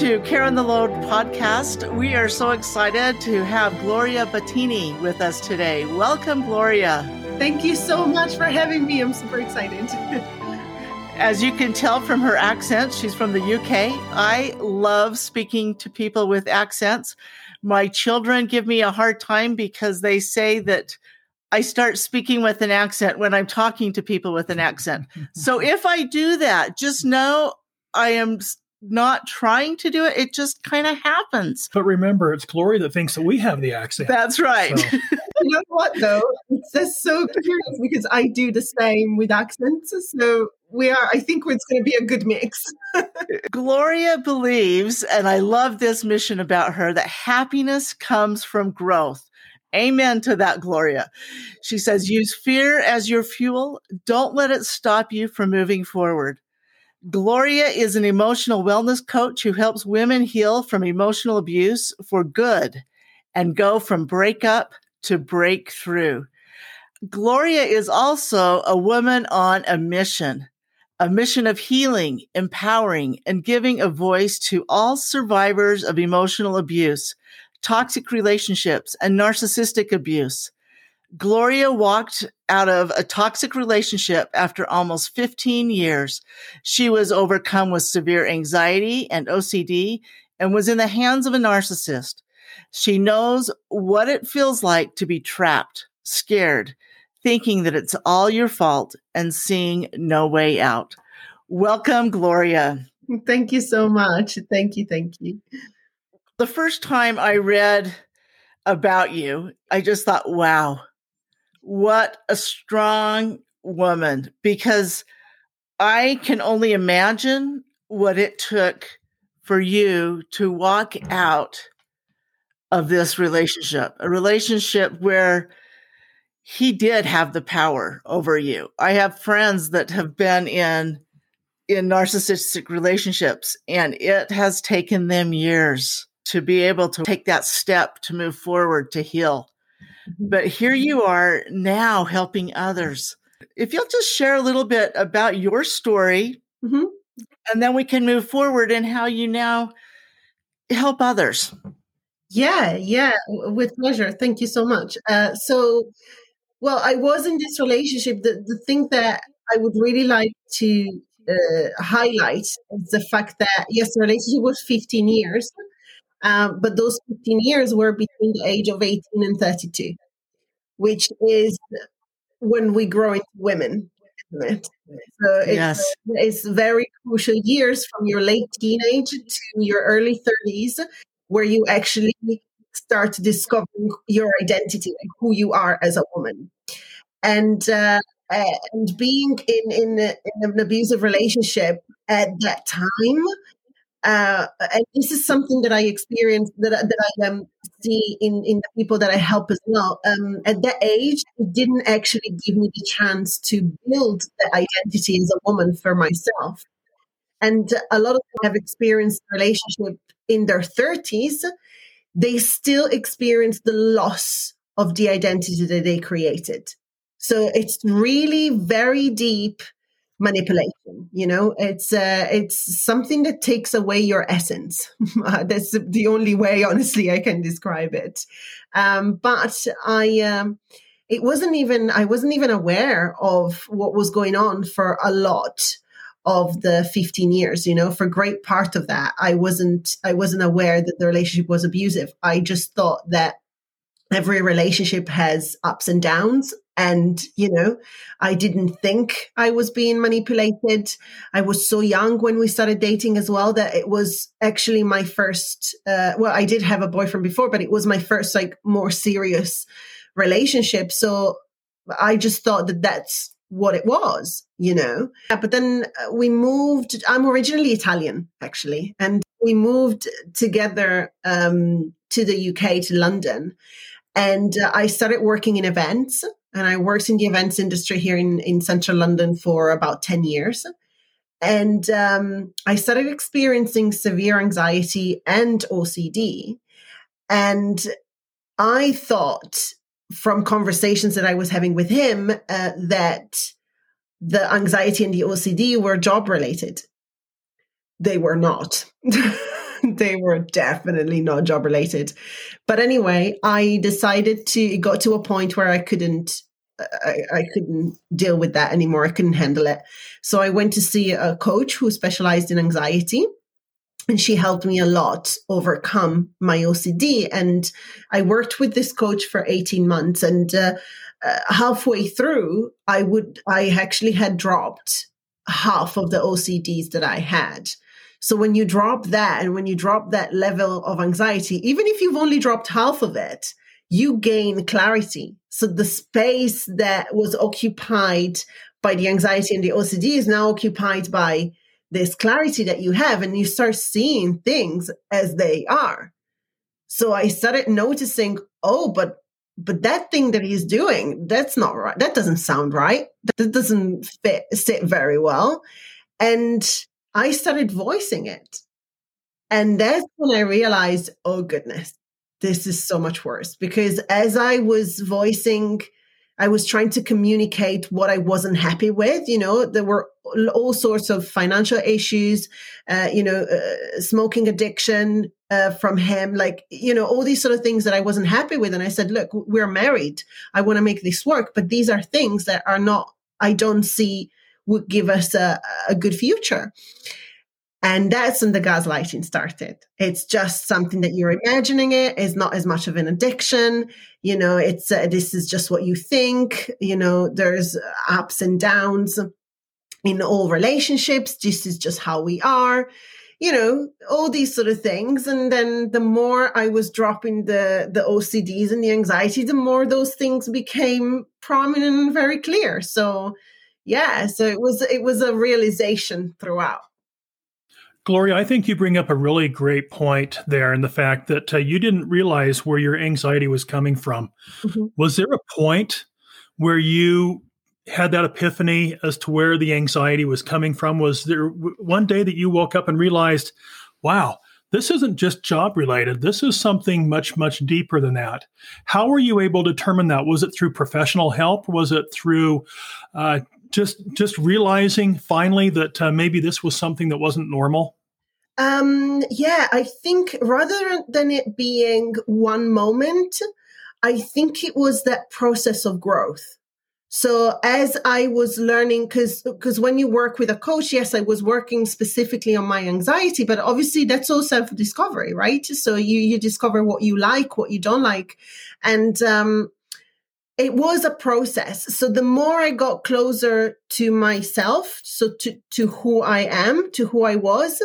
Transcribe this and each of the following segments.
to Care on the Load podcast. We are so excited to have Gloria Battini with us today. Welcome, Gloria. Thank you so much for having me. I'm super excited. As you can tell from her accent, she's from the UK. I love speaking to people with accents. My children give me a hard time because they say that I start speaking with an accent when I'm talking to people with an accent. so if I do that, just know I am not trying to do it. It just kind of happens. But remember, it's Gloria that thinks that we have the accent. That's right. So. you know what, though? It's just so curious because I do the same with accents. So we are, I think it's going to be a good mix. Gloria believes, and I love this mission about her, that happiness comes from growth. Amen to that, Gloria. She says, use fear as your fuel. Don't let it stop you from moving forward. Gloria is an emotional wellness coach who helps women heal from emotional abuse for good and go from breakup to breakthrough. Gloria is also a woman on a mission, a mission of healing, empowering, and giving a voice to all survivors of emotional abuse, toxic relationships, and narcissistic abuse. Gloria walked out of a toxic relationship after almost 15 years. She was overcome with severe anxiety and OCD and was in the hands of a narcissist. She knows what it feels like to be trapped, scared, thinking that it's all your fault and seeing no way out. Welcome, Gloria. Thank you so much. Thank you. Thank you. The first time I read about you, I just thought, wow, what a strong woman because I can only imagine what it took for you to walk out of this relationship, a relationship where he did have the power over you. I have friends that have been in in narcissistic relationships and it has taken them years to be able to take that step to move forward to heal. But here you are now helping others. If you'll just share a little bit about your story, mm-hmm. and then we can move forward in how you now help others. Yeah, yeah, with pleasure. Thank you so much. Uh, so, well, I was in this relationship. The, the thing that I would really like to uh, highlight is the fact that, yes, the relationship was 15 years. Um, but those 15 years were between the age of 18 and 32, which is when we grow into women. So it's, yes. it's very crucial years from your late teenage to your early 30s, where you actually start discovering your identity, like who you are as a woman. And uh, and being in, in, in an abusive relationship at that time uh, and this is something that I experience that, that I um, see in, in the people that I help as well. Um, at that age, it didn't actually give me the chance to build the identity as a woman for myself. And a lot of them have experienced relationship in their 30s. They still experience the loss of the identity that they created. So it's really very deep manipulation you know? It's uh, it's something that takes away your essence. That's the only way honestly i can describe it. Um, but i um, it wasn't even i wasn't even aware of what was going on for a lot of the 15 years you know? For great part of that i wasn't i wasn't aware that the relationship was abusive. I just thought that every relationship has ups and downs and you know i didn't think i was being manipulated. I was so young when we started dating as well that it was actually my first uh, well i did have a boyfriend before but it was my first like more serious relationship. So i just thought that that's what it was you know? But then uh, we moved i'm originally italian actually and we moved together um, to the uk to london. And uh, I started working in events and I worked in the events industry here in, in central London for about 10 years. And um, I started experiencing severe anxiety and OCD. And I thought from conversations that I was having with him uh, that the anxiety and the OCD were job related. They were not. they were definitely not job related. But anyway, I decided to, it got to a point where I couldn't I, I, couldn't deal with that anymore. I couldn't handle it. So I went to see a coach who specialized in anxiety. And she helped me a lot overcome my OCD. And I worked with this coach for 18 months. And uh, uh, halfway through, I would, I actually had dropped half of the OCDs that I had. So when you drop that and when you drop that level of anxiety, even if you've only dropped half of it, you gain clarity. So the space that was occupied by the anxiety and the OCD is now occupied by this clarity that you have and you start seeing things as they are. So I started noticing, oh, but but that thing that he's doing, that's not right. That doesn't sound right. That doesn't fit sit very well. And I started voicing it. And that's when I realized, oh goodness, this is so much worse. Because as I was voicing, I was trying to communicate what I wasn't happy with. You know, there were all sorts of financial issues, uh, you know, uh, smoking addiction uh, from him, like, you know, all these sort of things that I wasn't happy with. And I said, look, we're married. I want to make this work. But these are things that are not, I don't see would give us a, a good future. And that's when the gaslighting started. It's just something that you're imagining it. It's not as much of an addiction. You know, it's, uh, this is just what you think. You know, there's ups and downs in all relationships. This is just how we are. You know, all these sort of things. And then the more I was dropping the, the OCDs and the anxiety, the more those things became prominent and very clear. So, yeah, so it was, it was a realization throughout. Gloria, I think you bring up a really great point there in the fact that uh, you didn't realize where your anxiety was coming from. Mm-hmm. Was there a point where you had that epiphany as to where the anxiety was coming from? Was there one day that you woke up and realized, wow, this isn't just job related. This is something much, much deeper than that. How were you able to determine that? Was it through professional help? Was it through uh, just just realizing finally that uh, maybe this was something that wasn't normal? Um, yeah, I think rather than it being one moment, I think it was that process of growth. So as I was learning, because because when you work with a coach, yes, I was working specifically on my anxiety, but obviously that's all self discovery, right? So you you discover what you like, what you don't like, and um, it was a process. So the more I got closer to myself, so to to who I am, to who I was,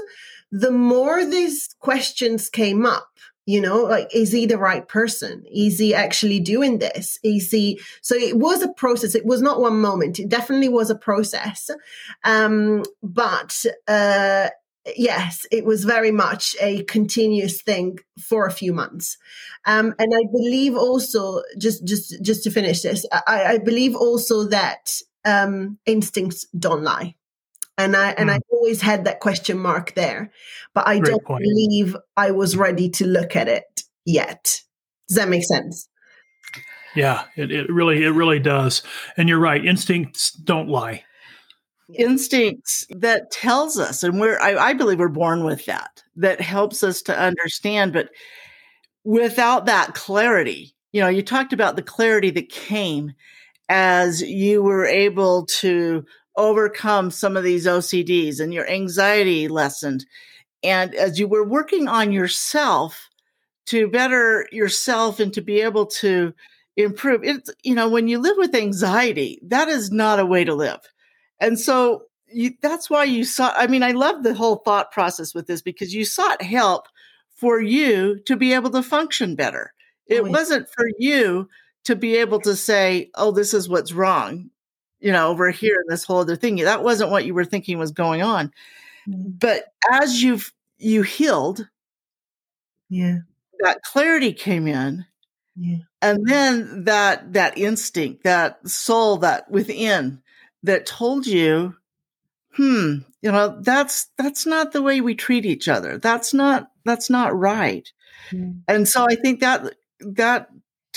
the more these questions came up, you know, like, is he the right person? Is he actually doing this? Is he, so it was a process. It was not one moment. It definitely was a process. Um, but, uh, yes, it was very much a continuous thing for a few months. Um, and I believe also, just, just, just to finish this, I, I believe also that, um, instincts don't lie and I and mm. I always had that question mark there, but I Great don't point. believe I was ready to look at it yet. Does that make sense? Yeah, it, it really it really does. And you're right, instincts don't lie. Instincts that tells us, and we're I, I believe we're born with that, that helps us to understand. But without that clarity, you know, you talked about the clarity that came as you were able to overcome some of these OCDs and your anxiety lessened. And as you were working on yourself to better yourself and to be able to improve, it's, you know, when you live with anxiety, that is not a way to live. And so you, that's why you saw, I mean, I love the whole thought process with this because you sought help for you to be able to function better. It oh, wasn't for you to be able to say, oh, this is what's wrong you know, over here in this whole other thing. That wasn't what you were thinking was going on. Mm-hmm. But as you've you healed, yeah, that clarity came in. Yeah. And then that that instinct, that soul that within that told you, hmm, you know, that's that's not the way we treat each other. That's not that's not right. Mm-hmm. And so I think that that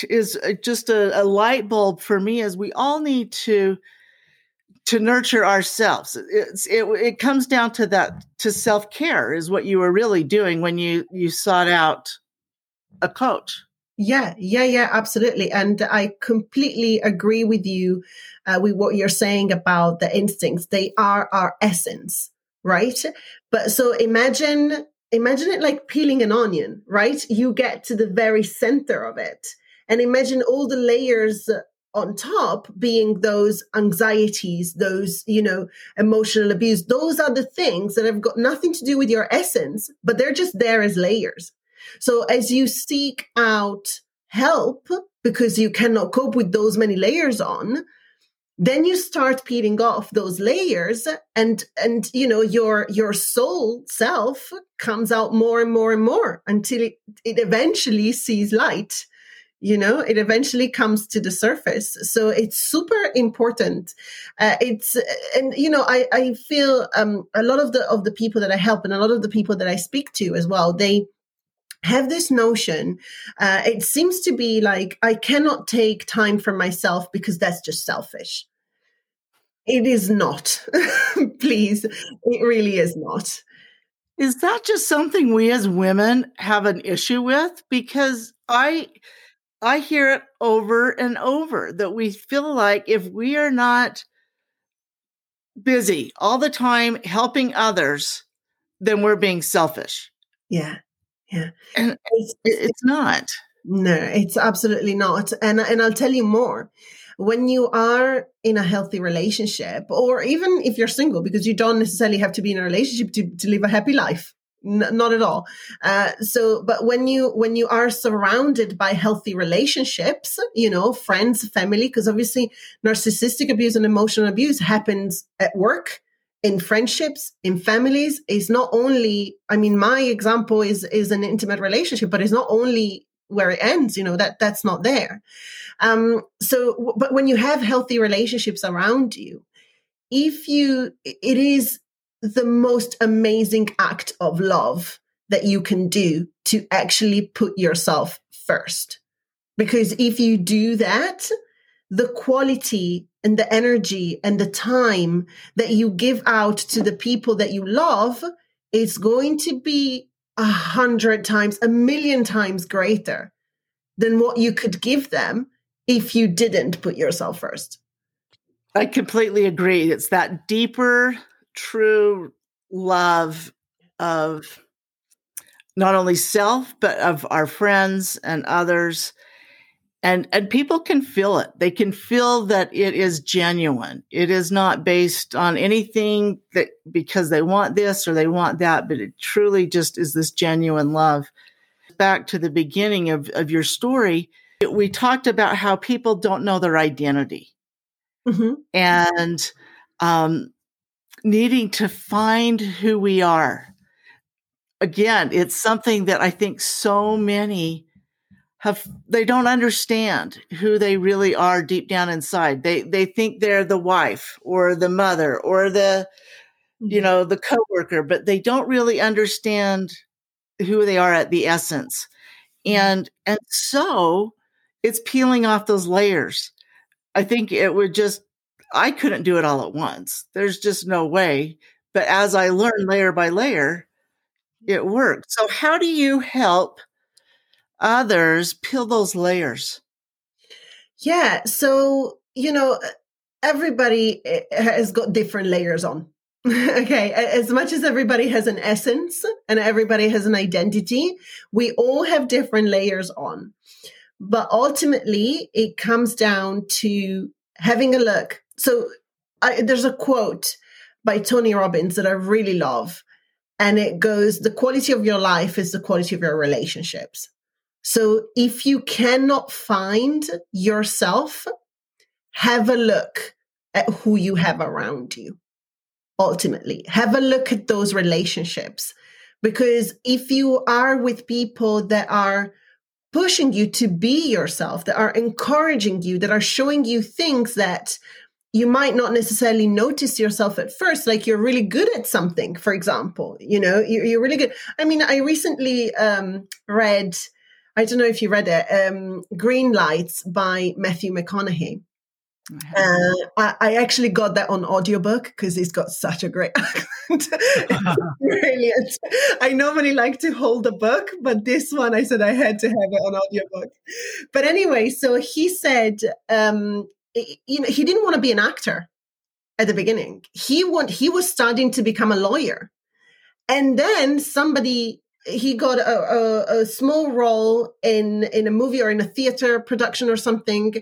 is uh, just a, a light bulb for me is we all need to to nurture ourselves. It's, it, it comes down to that, to self care is what you were really doing when you, you sought out a coach. Yeah, yeah, yeah, absolutely. And I completely agree with you uh, with what you're saying about the instincts. They are our essence, right? But so imagine, imagine it like peeling an onion, right? You get to the very center of it and imagine all the layers on top being those anxieties, those, you know, emotional abuse. Those are the things that have got nothing to do with your essence, but they're just there as layers. So as you seek out help because you cannot cope with those many layers on, then you start peeling off those layers and and you know your your soul self comes out more and more and more until it, it eventually sees light you know it eventually comes to the surface. So it's super important. Uh, it's and you know i i feel um a lot of the of the people that i help and a lot of the people that i speak to as well they have this notion uh, it seems to be like i cannot take time for myself because that's just selfish. It is not. Please it really is not. Is that just something we as women have an issue with? Because i I hear it over and over that we feel like if we are not busy all the time helping others, then we're being selfish. Yeah. Yeah. And it's, it's not. No, it's absolutely not. And and I'll tell you more. When you are in a healthy relationship, or even if you're single, because you don't necessarily have to be in a relationship to, to live a happy life. N- not at all. Uh, so, but when you when you are surrounded by healthy relationships, you know, friends, family, because obviously narcissistic abuse and emotional abuse happens at work, in friendships, in families. Is not only. I mean, my example is is an intimate relationship, but it's not only where it ends. You know that that's not there. Um, so, but when you have healthy relationships around you, if you, it is the most amazing act of love that you can do to actually put yourself first. Because if you do that, the quality and the energy and the time that you give out to the people that you love is going to be a hundred times, a million times greater than what you could give them if you didn't put yourself first. I completely agree. It's that deeper true love of not only self but of our friends and others and and people can feel it. They can feel that it is genuine. It is not based on anything that because they want this or they want that but it truly just is this genuine love. Back to the beginning of, of your story we talked about how people don't know their identity mm-hmm. and um, needing to find who we are. Again, it's something that I think so many have they don't understand who they really are deep down inside. They they think they're the wife or the mother or the you mm-hmm. know the coworker, but they don't really understand who they are at the essence. Mm-hmm. And and so it's peeling off those layers. I think it would just I couldn't do it all at once. There's just no way. But as I learn layer by layer, it worked. So, how do you help others peel those layers? Yeah. So, you know, everybody eh, has got different layers on. okay. As much as everybody has an essence and everybody has an identity, we all have different layers on. But ultimately, it comes down to having a look so I, there's a quote by Tony Robbins that I really love. And it goes, the quality of your life is the quality of your relationships. So if you cannot find yourself, have a look at who you have around you. Ultimately, have a look at those relationships. Because if you are with people that are pushing you to be yourself, that are encouraging you, that are showing you things that you might not necessarily notice yourself at first like you're really good at something for example you know you're, really good i mean i recently um, read i don't know if you read it um, green lights by matthew mcconaughey Uh, I, I, actually got that on audiobook because he's got such a great accent. brilliant. I normally like to hold a book, but this one I said I had to have it on audiobook. But anyway, so he said, um, you know, he didn't want to be an actor at the beginning. He want he was starting to become a lawyer, and then somebody he got a, a, a, small role in in a movie or in a theater production or something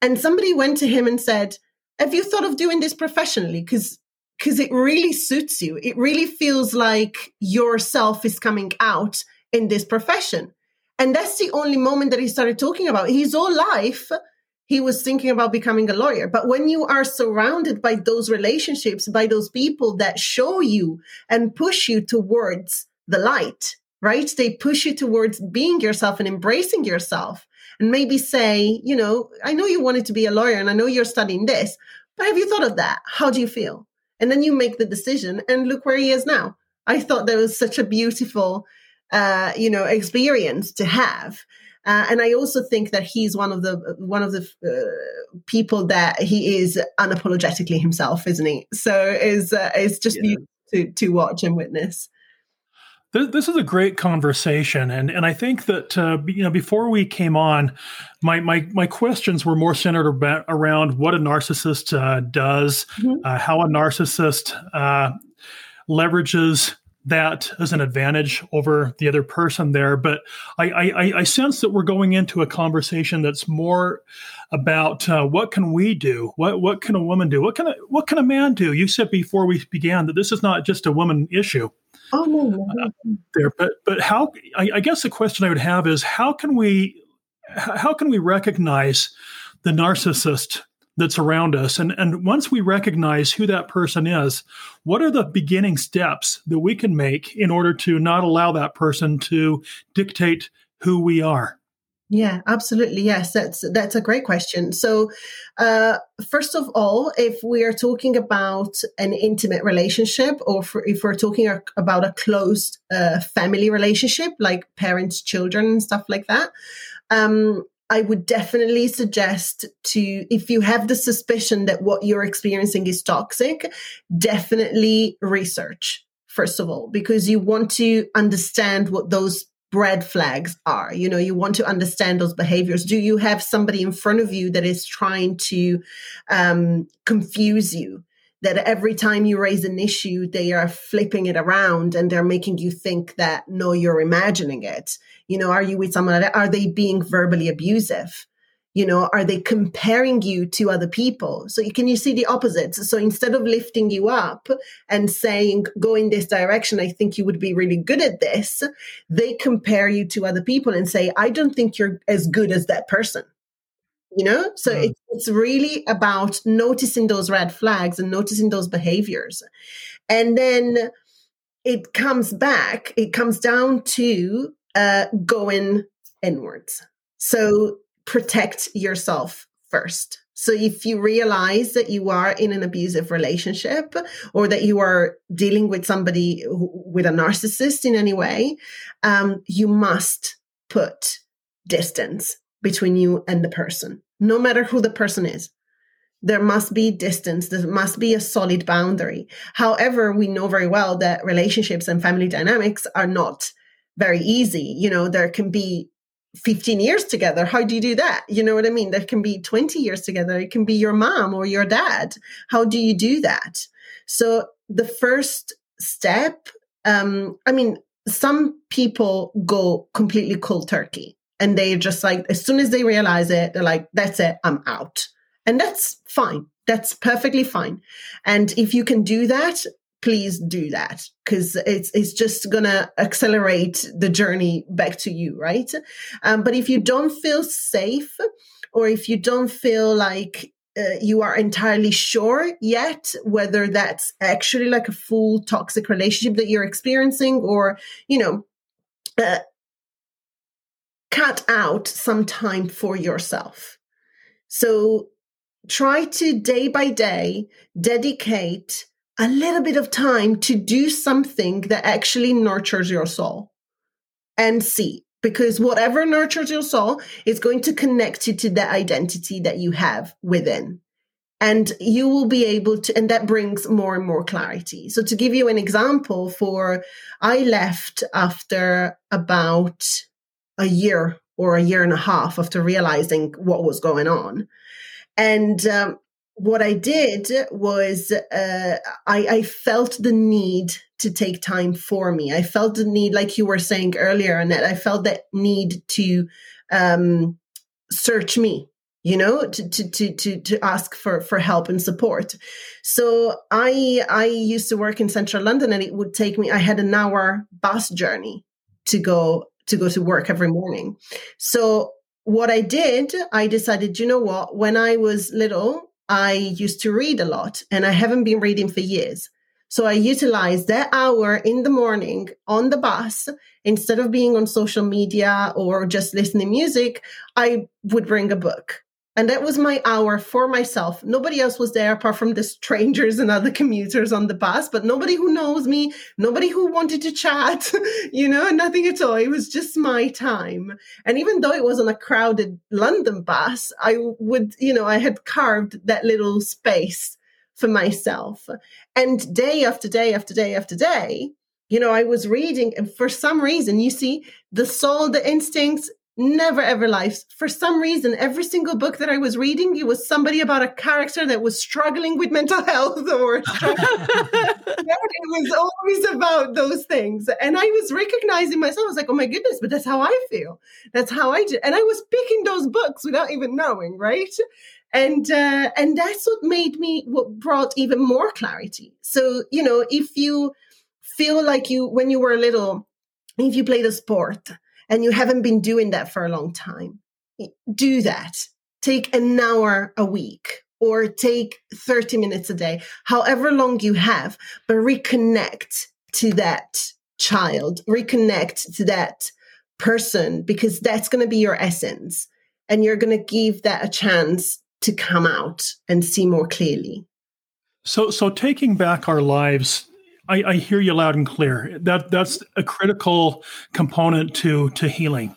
and somebody went to him and said have you thought of doing this professionally? Because because it really suits you. It really feels like yourself is coming out in this profession. And that's the only moment that he started talking about. His whole life he was thinking about becoming a lawyer. But when you are surrounded by those relationships, by those people that show you and push you towards the light, right? They push you towards being yourself and embracing yourself and maybe say, you know, I know you wanted to be a lawyer and I know you're studying this, but have you thought of that? How do you feel? And then you make the decision and look where he is now. I thought that was such a beautiful, uh, you know, experience to have. Uh, and I also think that he's one of the one of the uh, people that he is unapologetically himself, isn't he? So is uh, it's just yeah. to to watch and witness. This, is a great conversation, and and I think that uh, you know before we came on, my my my questions were more centered about, around what a narcissist uh, does, mm-hmm. uh, how a narcissist uh, leverages that as an advantage over the other person there. But I, I, I sense that we're going into a conversation that's more about uh, what can we do? What what can a woman do? What can a, what can a man do? You said before we began that this is not just a woman issue. Oh no, uh, there, but but how? I, I guess the question I would have is how can we how can we recognize the narcissist that's around us and and once we recognize who that person is what are the beginning steps that we can make in order to not allow that person to dictate who we are yeah, absolutely. Yes, that's that's a great question. So, uh, first of all, if we are talking about an intimate relationship, or for, if we're talking about a closed uh, family relationship, like parents, children, and stuff like that, um, I would definitely suggest to, if you have the suspicion that what you're experiencing is toxic, definitely research first of all, because you want to understand what those red flags are. You know you want to understand those behaviors. Do you have somebody in front of you that is trying to um, confuse you that every time you raise an issue they are flipping it around and they're making you think that no you're imagining it. You know are you with someone? Are they being verbally abusive? You know are they comparing you to other people? So can you see the opposites so instead of lifting you up and saying go in this direction i think you would be really good at this they compare you to other people and say i don't think you're as good as that person you know so mm. it's, it's really about noticing those red flags and noticing those behaviors and then it comes back it comes down to uh, going inwards so protect yourself first. So if you realize that you are in an abusive relationship or that you are dealing with somebody who, with a narcissist in any way, um, you must put distance between you and the person, no matter who the person is. There must be distance. There must be a solid boundary. However, we know very well that relationships and family dynamics are not very easy. You know, there can be 15 years together. How do you do that? You know what I mean? There can be 20 years together. It can be your mom or your dad. How do you do that? So the first step, um, I mean, some people go completely cold turkey and they just like, as soon as they realize it, they're like, that's it, I'm out. And that's fine. That's perfectly fine. And if you can do that, please do that because it's it's just gonna accelerate the journey back to you right um, but if you don't feel safe or if you don't feel like uh, you are entirely sure yet whether that's actually like a full toxic relationship that you're experiencing or you know uh, cut out some time for yourself. So try to day by day dedicate a little bit of time to do something that actually nurtures your soul and see because whatever nurtures your soul is going to connect you to the identity that you have within. And you will be able to and that brings more and more clarity. So to give you an example for i left after about a year or a year and a half after realizing what was going on. And um, what i did was uh, I, I felt the need to take time for me. I felt the need like you were saying earlier that i felt that need to um, search me you know to, to to to to ask for for help and support. So i i used to work in central london and it would take me i had an hour bus journey to go to go to work every morning so what i did i decided you know what when i was little i used to read a lot and i haven't been reading for years so I utilized that hour in the morning on the bus. Instead of being on social media or just listening music, I would bring a book. And that was my hour for myself. Nobody else was there apart from the strangers and other commuters on the bus, but nobody who knows me, nobody who wanted to chat, you know, nothing at all. It was just my time. And even though it was on a crowded London bus, I would, you know, I had carved that little space for myself. And day after day after day after day, you know, I was reading, and for some reason, you see, the soul, the instincts, never ever lies. For some reason, every single book that I was reading, it was somebody about a character that was struggling with mental health or it was always about those things. And I was recognizing myself. I was like, oh my goodness, but that's how I feel. That's how I do. And I was picking those books without even knowing, right? And uh, and that's what made me what brought even more clarity. So, you know, if you feel like you when you were little, if you played a sport, and you haven't been doing that for a long time, do that. Take an hour a week or take 30 minutes a day, however long you have, but reconnect to that child, reconnect to that person, because that's going to be your essence. And you're going to give that a chance to come out and see more clearly. So, so taking back our lives I, I hear you loud and clear. That that's a critical component to to healing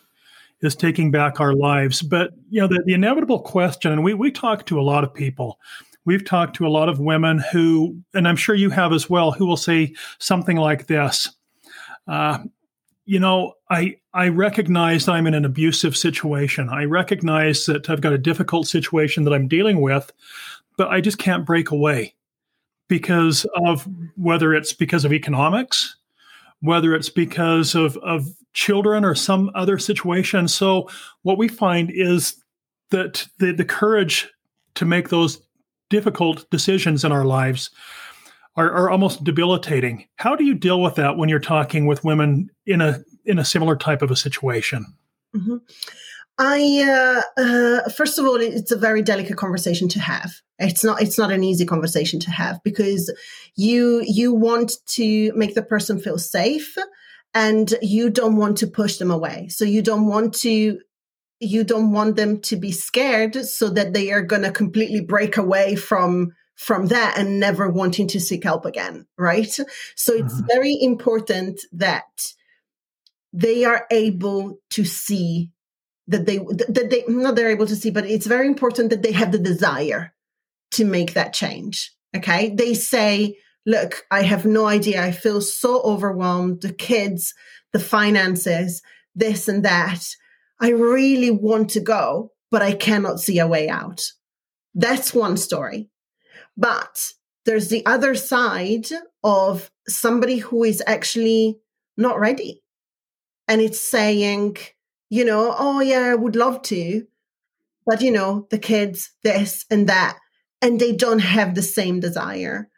is taking back our lives. But you know, the, the inevitable question, and we we talk to a lot of people. We've talked to a lot of women who, and I'm sure you have as well, who will say something like this. Uh, you know, I I recognize I'm in an abusive situation. I recognize that I've got a difficult situation that I'm dealing with, but I just can't break away because of whether it's because of economics, whether it's because of, of children or some other situation. So, what we find is that the, the courage to make those difficult decisions in our lives are, are almost debilitating. How do you deal with that when you're talking with women in a in a similar type of a situation? Mm-hmm. I uh, uh, first of all, it's a very delicate conversation to have. It's not. It's not an easy conversation to have because you you want to make the person feel safe, and you don't want to push them away. So you don't want to you don't want them to be scared, so that they are going to completely break away from from that and never wanting to seek help again. Right. So it's mm-hmm. very important that they are able to see that they that they not they're able to see but it's very important that they have the desire to make that change okay? They say look i have no idea. I feel so overwhelmed. The kids the finances this and that. I really want to go but i cannot see a way out. That's one story. But there's the other side of somebody who is actually not ready. And it's saying you know, oh yeah, I would love to, but you know, the kids, this and that, and they don't have the same desire.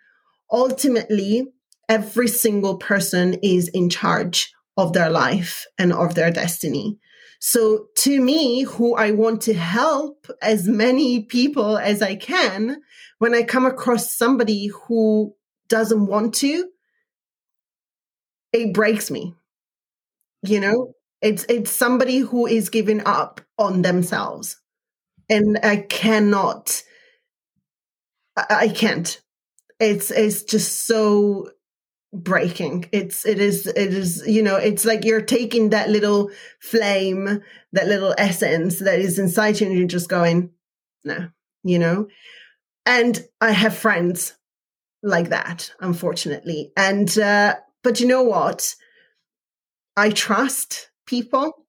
Ultimately, every single person is in charge of their life and of their destiny. So to me, who I want to help as many people as I can, when I come across somebody who doesn't want to, it breaks me. You know, it's it's somebody who is giving up on themselves. And I cannot I, I can't. It's it's just so breaking it's it is it is you know it's like you're taking that little flame that little essence that is inside you and you're just going no you know and I have friends like that, unfortunately. And, uh, but you know what? I trust people,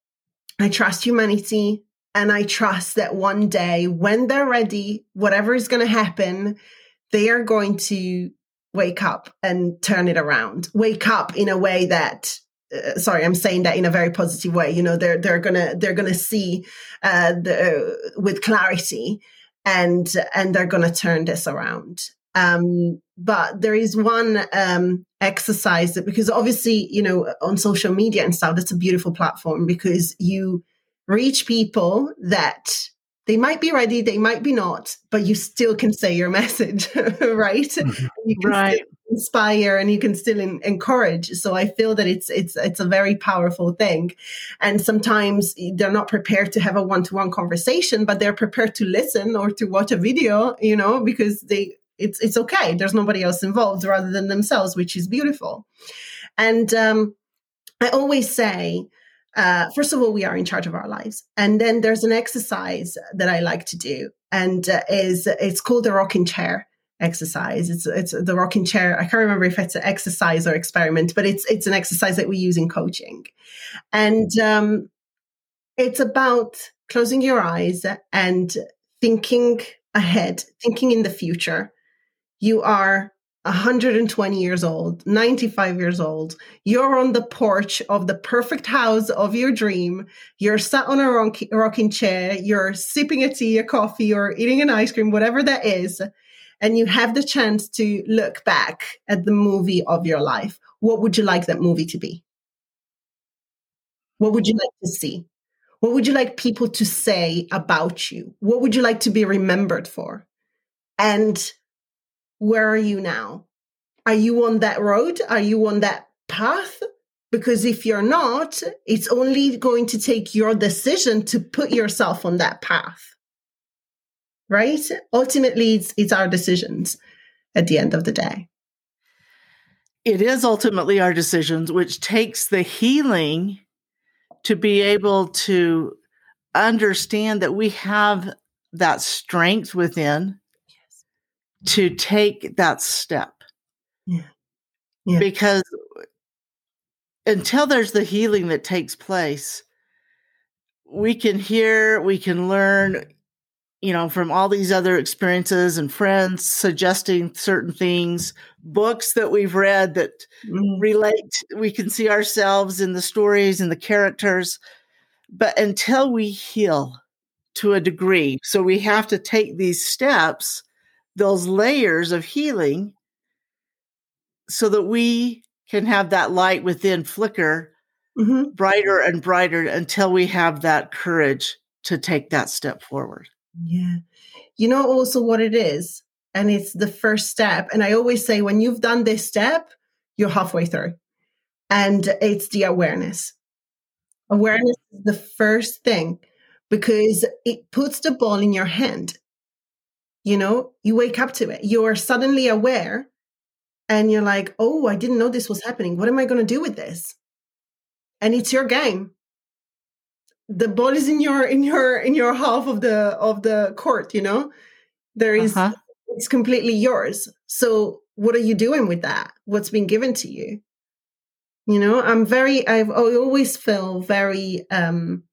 I trust humanity, and I trust that one day when they're ready, whatever is going to happen, they are going to wake up and turn it around. Wake up in a way that uh, sorry i'm saying that in a very positive way. You know they're they're gonna they're gonna see uh the, with clarity and and they're gonna turn this around. Um but there is one um exercise it because obviously you know on social media and stuff that's a beautiful platform because you reach people that they might be ready, they might be not, but you still can say your message, right? Mm-hmm. You can right. inspire and you can still in, encourage. So I feel that it's it's it's a very powerful thing. And sometimes they're not prepared to have a one-to-one conversation, but they're prepared to listen or to watch a video, you know, because they it's it's okay. There's nobody else involved rather than themselves, which is beautiful. And um, I always say uh, first of all, we are in charge of our lives, and then there's an exercise that I like to do, and uh, is it's called the rocking chair exercise. It's it's the rocking chair. I can't remember if it's an exercise or experiment, but it's it's an exercise that we use in coaching, and um, it's about closing your eyes and thinking ahead, thinking in the future. You are 120 years old, 95 years old. You're on the porch of the perfect house of your dream. You're sat on a rocking chair. You're sipping a tea, a coffee, or eating an ice cream, whatever that is. And you have the chance to look back at the movie of your life. What would you like that movie to be? What would you like to see? What would you like people to say about you? What would you like to be remembered for? And where are you now? Are you on that road? Are you on that path? Because if you're not, it's only going to take your decision to put yourself on that path. Right? Ultimately, it's, it's our decisions at the end of the day. It is ultimately our decisions, which takes the healing to be able to understand that we have that strength within to take that step. Yeah. yeah. Because until there's the healing that takes place, we can hear, we can learn, you know, from all these other experiences and friends suggesting certain things, books that we've read that mm. relate, we can see ourselves in the stories and the characters. But until we heal to a degree, so we have to take these steps those layers of healing so that we can have that light within flicker mm-hmm. brighter and brighter until we have that courage to take that step forward. Yeah. You know also what it is? And it's the first step. And I always say when you've done this step, you're halfway through. And it's the awareness. Awareness is the first thing because it puts the ball in your hand you know, you wake up to it. You're suddenly aware and you're like, oh, I didn't know this was happening. What am I going to do with this? And it's your game. The ball is in your in your in your half of the of the court, you know? There is, uh-huh. it's completely yours. So what are you doing with that? What's been given to you? You know, I'm very I've I always feel very um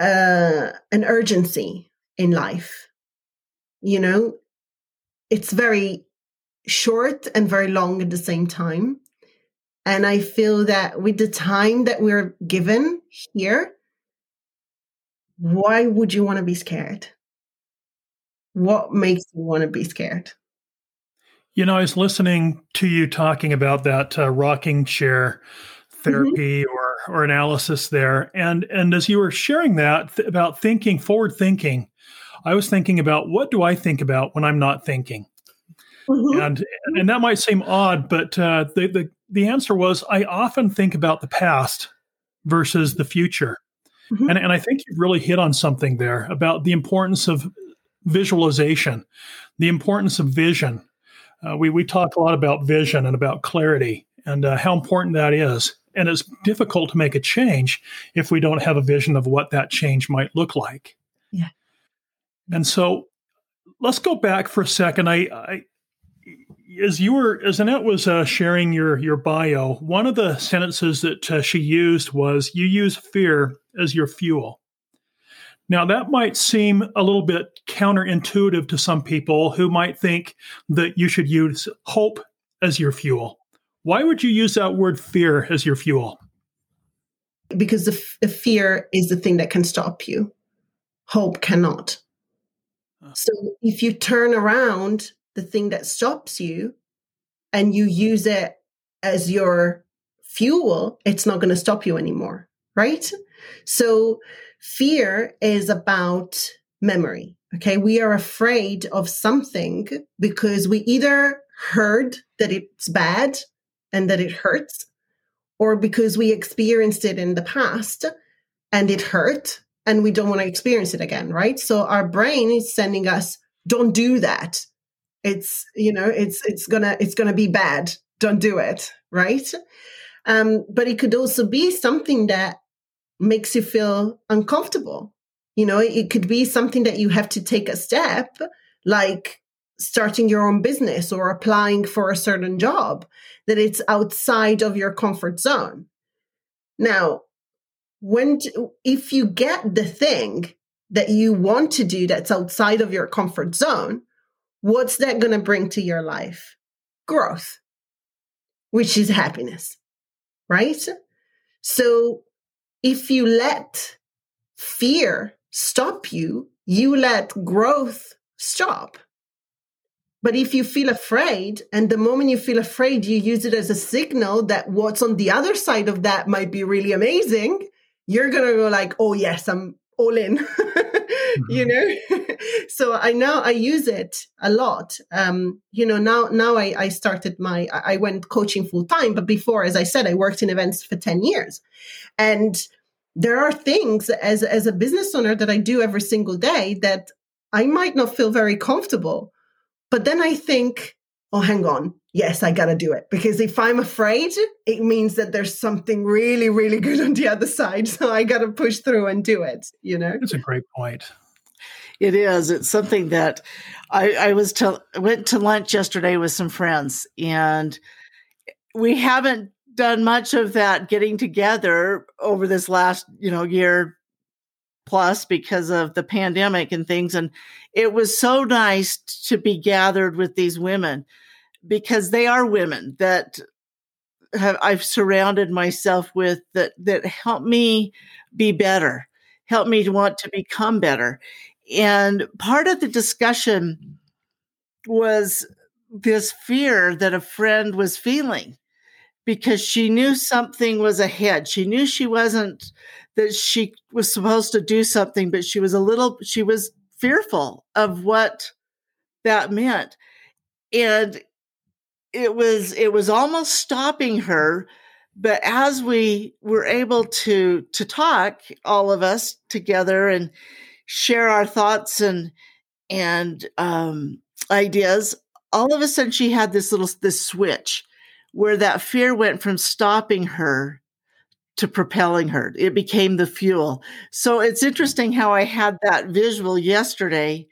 uh an urgency in life you know it's very short and very long at the same time and i feel that with the time that we're given here why would you want to be scared what makes you want to be scared you know i was listening to you talking about that uh, rocking chair mm-hmm. therapy mm-hmm. or or analysis there and and as you were sharing that th- about thinking forward thinking I was thinking about what do I think about when I'm not thinking, mm-hmm. and and that might seem odd, but uh, the the the answer was I often think about the past versus the future, mm-hmm. and and I think you've really hit on something there about the importance of visualization, the importance of vision. Uh, we we talk a lot about vision and about clarity and uh, how important that is. And it's difficult to make a change if we don't have a vision of what that change might look like. Yeah. And so let's go back for a second. I, I as you were as Annette was uh, sharing your your bio, one of the sentences that uh, she used was, "You use fear as your fuel." Now that might seem a little bit counterintuitive to some people who might think that you should use hope as your fuel. Why would you use that word fear as your fuel? Because the, f- the fear is the thing that can stop you. Hope cannot. So if you turn around the thing that stops you and you use it as your fuel, it's not going to stop you anymore, right? So fear is about memory. Okay. We are afraid of something because we either heard that it's bad and that it hurts, or because we experienced it in the past and it hurt and we don't want to experience it again, right? So our brain is sending us, don't do that. It's, you know, it's, it's gonna, it's gonna be bad. Don't do it, right? Um, but it could also be something that makes you feel uncomfortable. You know, it could be something that you have to take a step, like starting your own business or applying for a certain job, that it's outside of your comfort zone. Now, when to, if you get the thing that you want to do that's outside of your comfort zone, what's that going to bring to your life? Growth, which is happiness, right? So if you let fear stop you, you let growth stop. But if you feel afraid, and the moment you feel afraid, you use it as a signal that what's on the other side of that might be really amazing, you're going to go like, oh, yes, I'm all in, mm-hmm. you know? so I now I use it a lot. Um, you know, now, now I, I started my, I went coaching full time, but before, as I said, I worked in events for 10 years. And there are things as, as a business owner that I do every single day that I might not feel very comfortable but then I think, oh, hang on. Yes, I got to do it. Because if I'm afraid, it means that there's something really, really good on the other side. So I got to push through and do it, you know? It's a great point. It is. It's something that I, I was to went to lunch yesterday with some friends, and we haven't done much of that getting together over this last you know year plus because of the pandemic and things. And it was so nice to be gathered with these women because they are women that have I've surrounded myself with that that help me be better, help me to want to become better. And part of the discussion was this fear that a friend was feeling because she knew something was ahead. She knew she wasn't that she was supposed to do something, but she was a little, she was fearful of what that meant. And it was, it was almost stopping her. But as we were able to, to talk, all of us together and share our thoughts and, and, um, ideas, all of a sudden she had this little, this switch where that fear went from stopping her to propelling her. It became the fuel. So it's interesting how I had that visual yesterday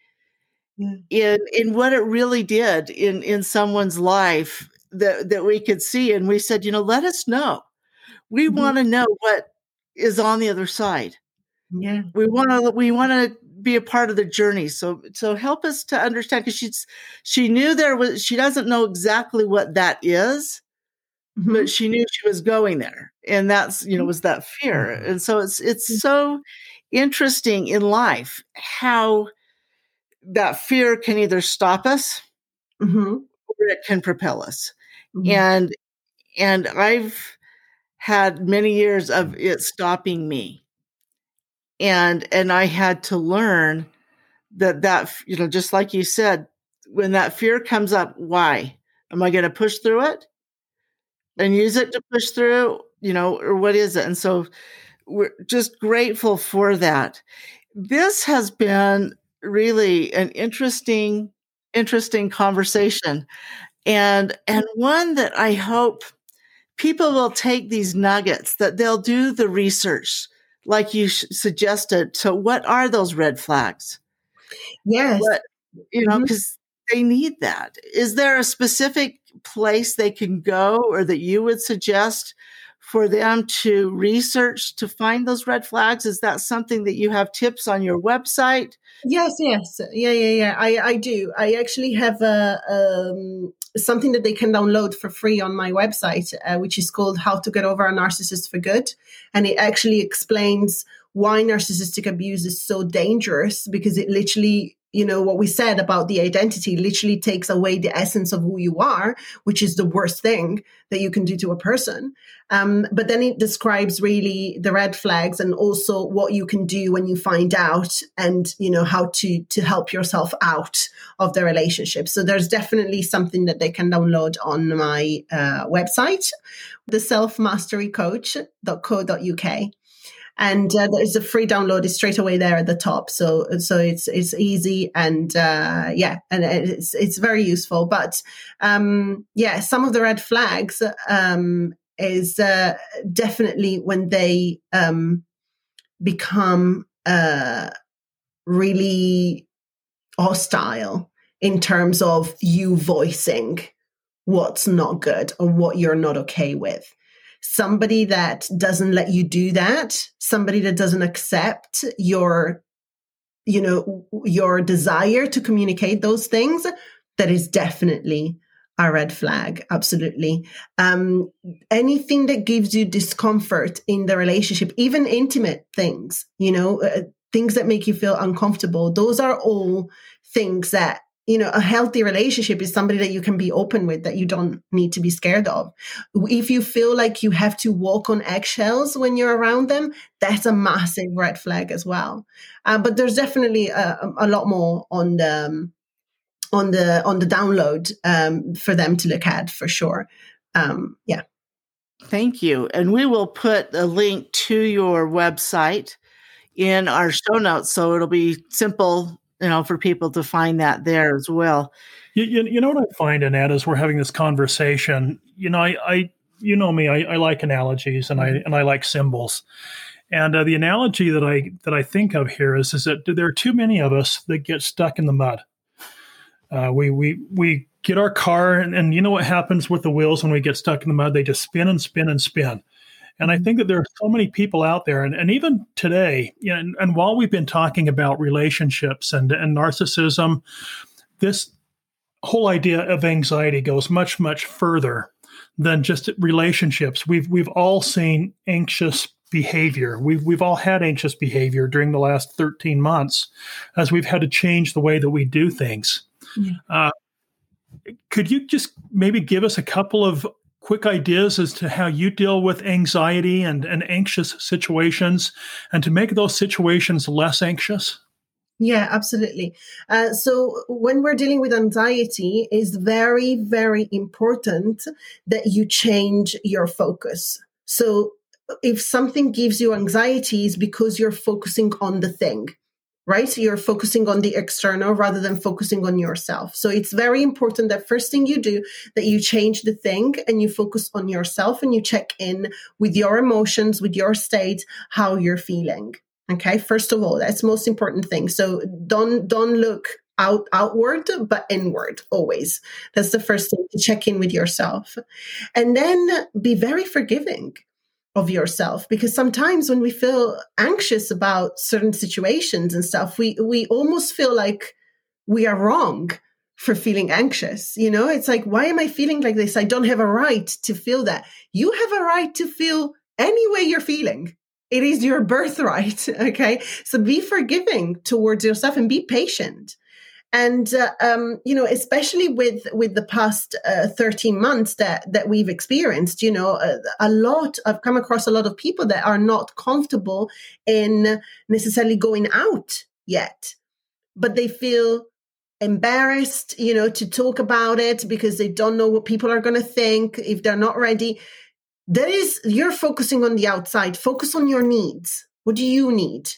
in in what it really did in in someone's life that that we could see and we said, you know, let us know. We mm-hmm. want to know what is on the other side. Yeah. We want to we want to be a part of the journey. So so help us to understand because she's she knew there was she doesn't know exactly what that is, mm-hmm. but she knew she was going there and that's you know mm-hmm. was that fear mm-hmm. and so it's it's mm-hmm. so interesting in life how that fear can either stop us mm-hmm. or it can propel us mm-hmm. and and i've had many years of it stopping me and and i had to learn that that you know just like you said when that fear comes up why am i going to push through it and use it to push through, you know, or what is it? And so we're just grateful for that. This has been really an interesting, interesting conversation and and one that I hope people will take these nuggets that they'll do the research like you suggested so what are those red flags yes what you know, because mm-hmm. they need that. Is there a specific place they can go or that you would suggest for them to research to find those red flags? Is that something that you have tips on your website? Yes, yes, yeah, yeah, yeah. I, I do. I actually have a um, something that they can download for free on my website, uh, which is called "How to Get Over a Narcissist for Good," and it actually explains why narcissistic abuse is so dangerous because it literally you know what we said about the identity literally takes away the essence of who you are which is the worst thing that you can do to a person. Um, but then it describes really the red flags and also what you can do when you find out and you know how to to help yourself out of the relationship. So there's definitely something that they can download on my uh, website the selfmasterycoach.co.uk and uh, there's a free download. Is straight away there at the top. So so it's it's easy and uh, yeah and it's it's very useful. But um, yeah some of the red flags um, is uh, definitely when they um, become uh, really hostile in terms of you voicing what's not good or what you're not okay with somebody that doesn't let you do that, somebody that doesn't accept your, you know, your desire to communicate those things, that is definitely a red flag. Absolutely. Um, anything that gives you discomfort in the relationship, even intimate things, you know, uh, things that make you feel uncomfortable, those are all things that you know, a healthy relationship is somebody that you can be open with, that you don't need to be scared of. If you feel like you have to walk on eggshells when you're around them, that's a massive red flag as well. Uh, but there's definitely a, a, lot more on the um, on the on the download um, for them to look at for sure. Um, yeah. Thank you, and we will put a link to your website in our show notes, so it'll be simple you know, for people to find that there as well. You, you, you know what I find, Annette, as we're having this conversation, you know, I, I you know me, I, I like analogies and I and I like symbols. And uh, the analogy that I that I think of here is is that there are too many of us that get stuck in the mud. Uh, we we we get our car and, and you know what happens with the wheels when we get stuck in the mud? They just spin and spin and spin. And I mm-hmm. think that there are so many people out there, and, and even today, you know, and, and while we've been talking about relationships and, and narcissism, this whole idea of anxiety goes much, much further than just relationships. We've we've all seen anxious behavior. We've we've all had anxious behavior during the last 13 months as we've had to change the way that we do things. Yeah. Uh, could you just maybe give us a couple of quick ideas as to how you deal with anxiety and, and anxious situations and to make those situations less anxious? Yeah, absolutely. Uh, so when we're dealing with anxiety, it's very, very important that you change your focus. So if something gives you anxiety, is because you're focusing on the thing right? So you're focusing on the external rather than focusing on yourself. So it's very important that first thing you do that you change the thing and you focus on yourself and you check in with your emotions, with your state, how you're feeling. Okay. First of all, that's most important thing. So don't, don't look out outward but inward always that's the first thing to check in with yourself and then be very forgiving of yourself. Because sometimes when we feel anxious about certain situations and stuff we we almost feel like we are wrong for feeling anxious you know? It's like why am i feeling like this? I don't have a right to feel that. You have a right to feel any way you're feeling. It is your birthright okay? So be forgiving towards yourself and be patient and uh, um, you know especially with with the past uh, 13 months that that we've experienced you know a, a, lot i've come across a lot of people that are not comfortable in necessarily going out yet. But they feel embarrassed you know to talk about it because they don't know what people are going to think if they're not ready. That is you're focusing on the outside. Focus on your needs. What do you need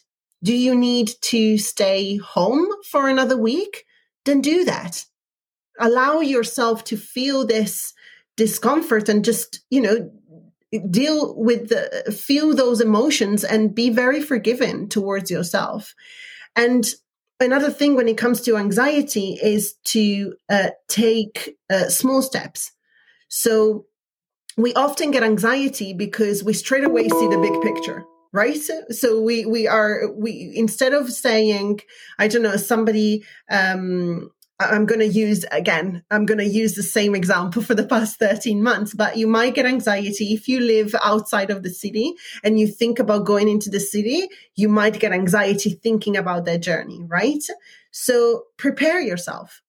do you need to stay home for another week? Then do that. Allow yourself to feel this discomfort and just, you know, deal with the, feel those emotions and be very forgiving towards yourself. And another thing when it comes to anxiety is to uh, take uh, small steps. So we often get anxiety because we straight away see the big picture right so we we are we instead of saying i don't know somebody um I'm going to use again, I'm going to use the same example for the past 13 months, but you might get anxiety if you live outside of the city and you think about going into the city, you might get anxiety thinking about their journey, right? So prepare yourself.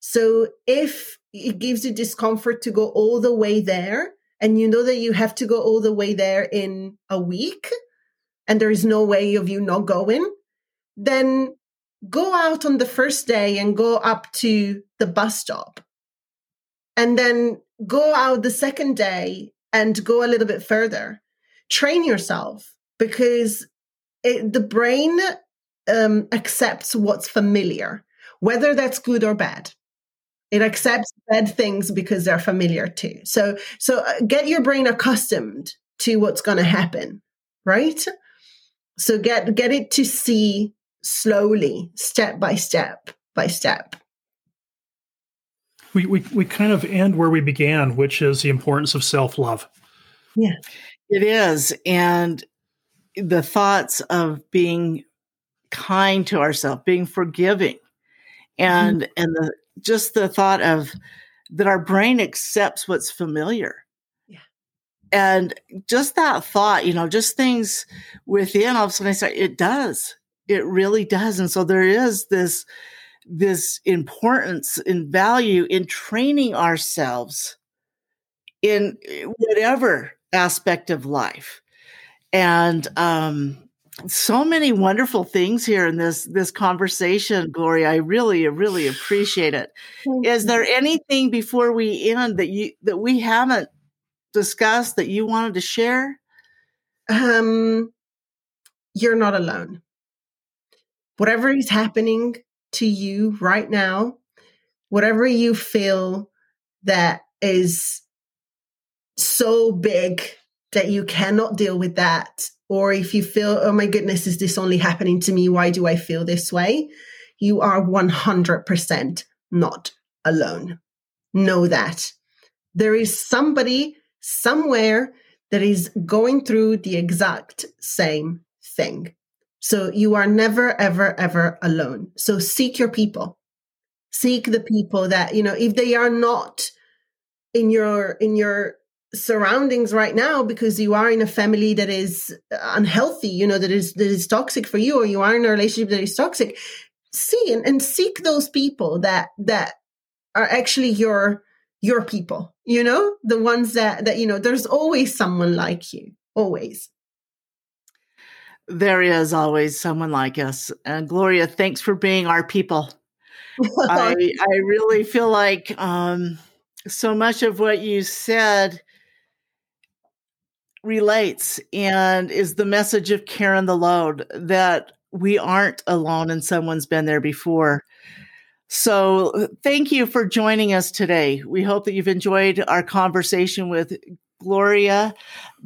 So if it gives you discomfort to go all the way there and you know that you have to go all the way there in a week and there is no way of you not going, then go out on the first day and go up to the bus stop. And then go out the second day and go a little bit further. Train yourself because it, the brain um, accepts what's familiar whether that's good or bad it accepts bad things because they're familiar too so so uh, get your brain accustomed to what's going to happen right so get get it to see slowly, step by step by step. We, we, we kind of end where we began, which is the importance of self love. Yeah. It is. And the thoughts of being kind to ourselves, being forgiving, and mm-hmm. and the just the thought of that our brain accepts what's familiar. Yeah. And just that thought, you know, just things within all of a sudden I say, it does. It really does. And so there is this this importance and value in training ourselves in whatever aspect of life. And um, so many wonderful things here in this this conversation, Gloria. I really, really appreciate it. Is there anything before we end that you that we haven't discussed that you wanted to share? Um, you're not alone whatever is happening to you right now, whatever you feel that is so big that you cannot deal with that, or if you feel, oh my goodness, is this only happening to me? Why do I feel this way? You are 100% not alone. Know that. There is somebody somewhere that is going through the exact same thing. So you are never, ever, ever alone. So seek your people. Seek the people that, you know, if they are not in your, in your surroundings right now because you are in a family that is unhealthy, you know, that is, that is toxic for you, or you are in a relationship that is toxic, see and, and seek those people that, that are actually your, your people, you know, the ones that, that, you know, there's always someone like you, always there is always someone like us. And Gloria, thanks for being our people. I, I really feel like um, so much of what you said relates and is the message of Carrying the Load that we aren't alone and someone's been there before. So, thank you for joining us today. We hope that you've enjoyed our conversation with Gloria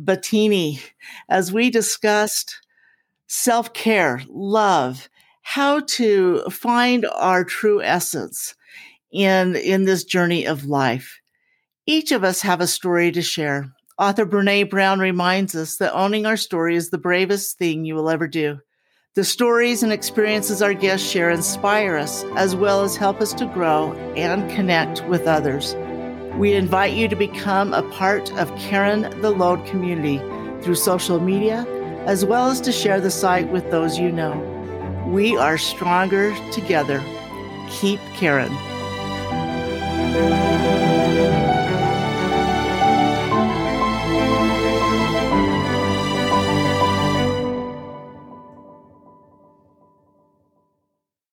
Battini as we discussed self care, love, how to find our true essence in, in this journey of life. Each of us have a story to share. Author Brene Brown reminds us that owning our story is the bravest thing you will ever do. The stories and experiences our guests share inspire us as well as help us to grow and connect with others. We invite you to become a part of Carrying the Load community through social media as well as to share the site with those you know. We are stronger together. Keep Karen.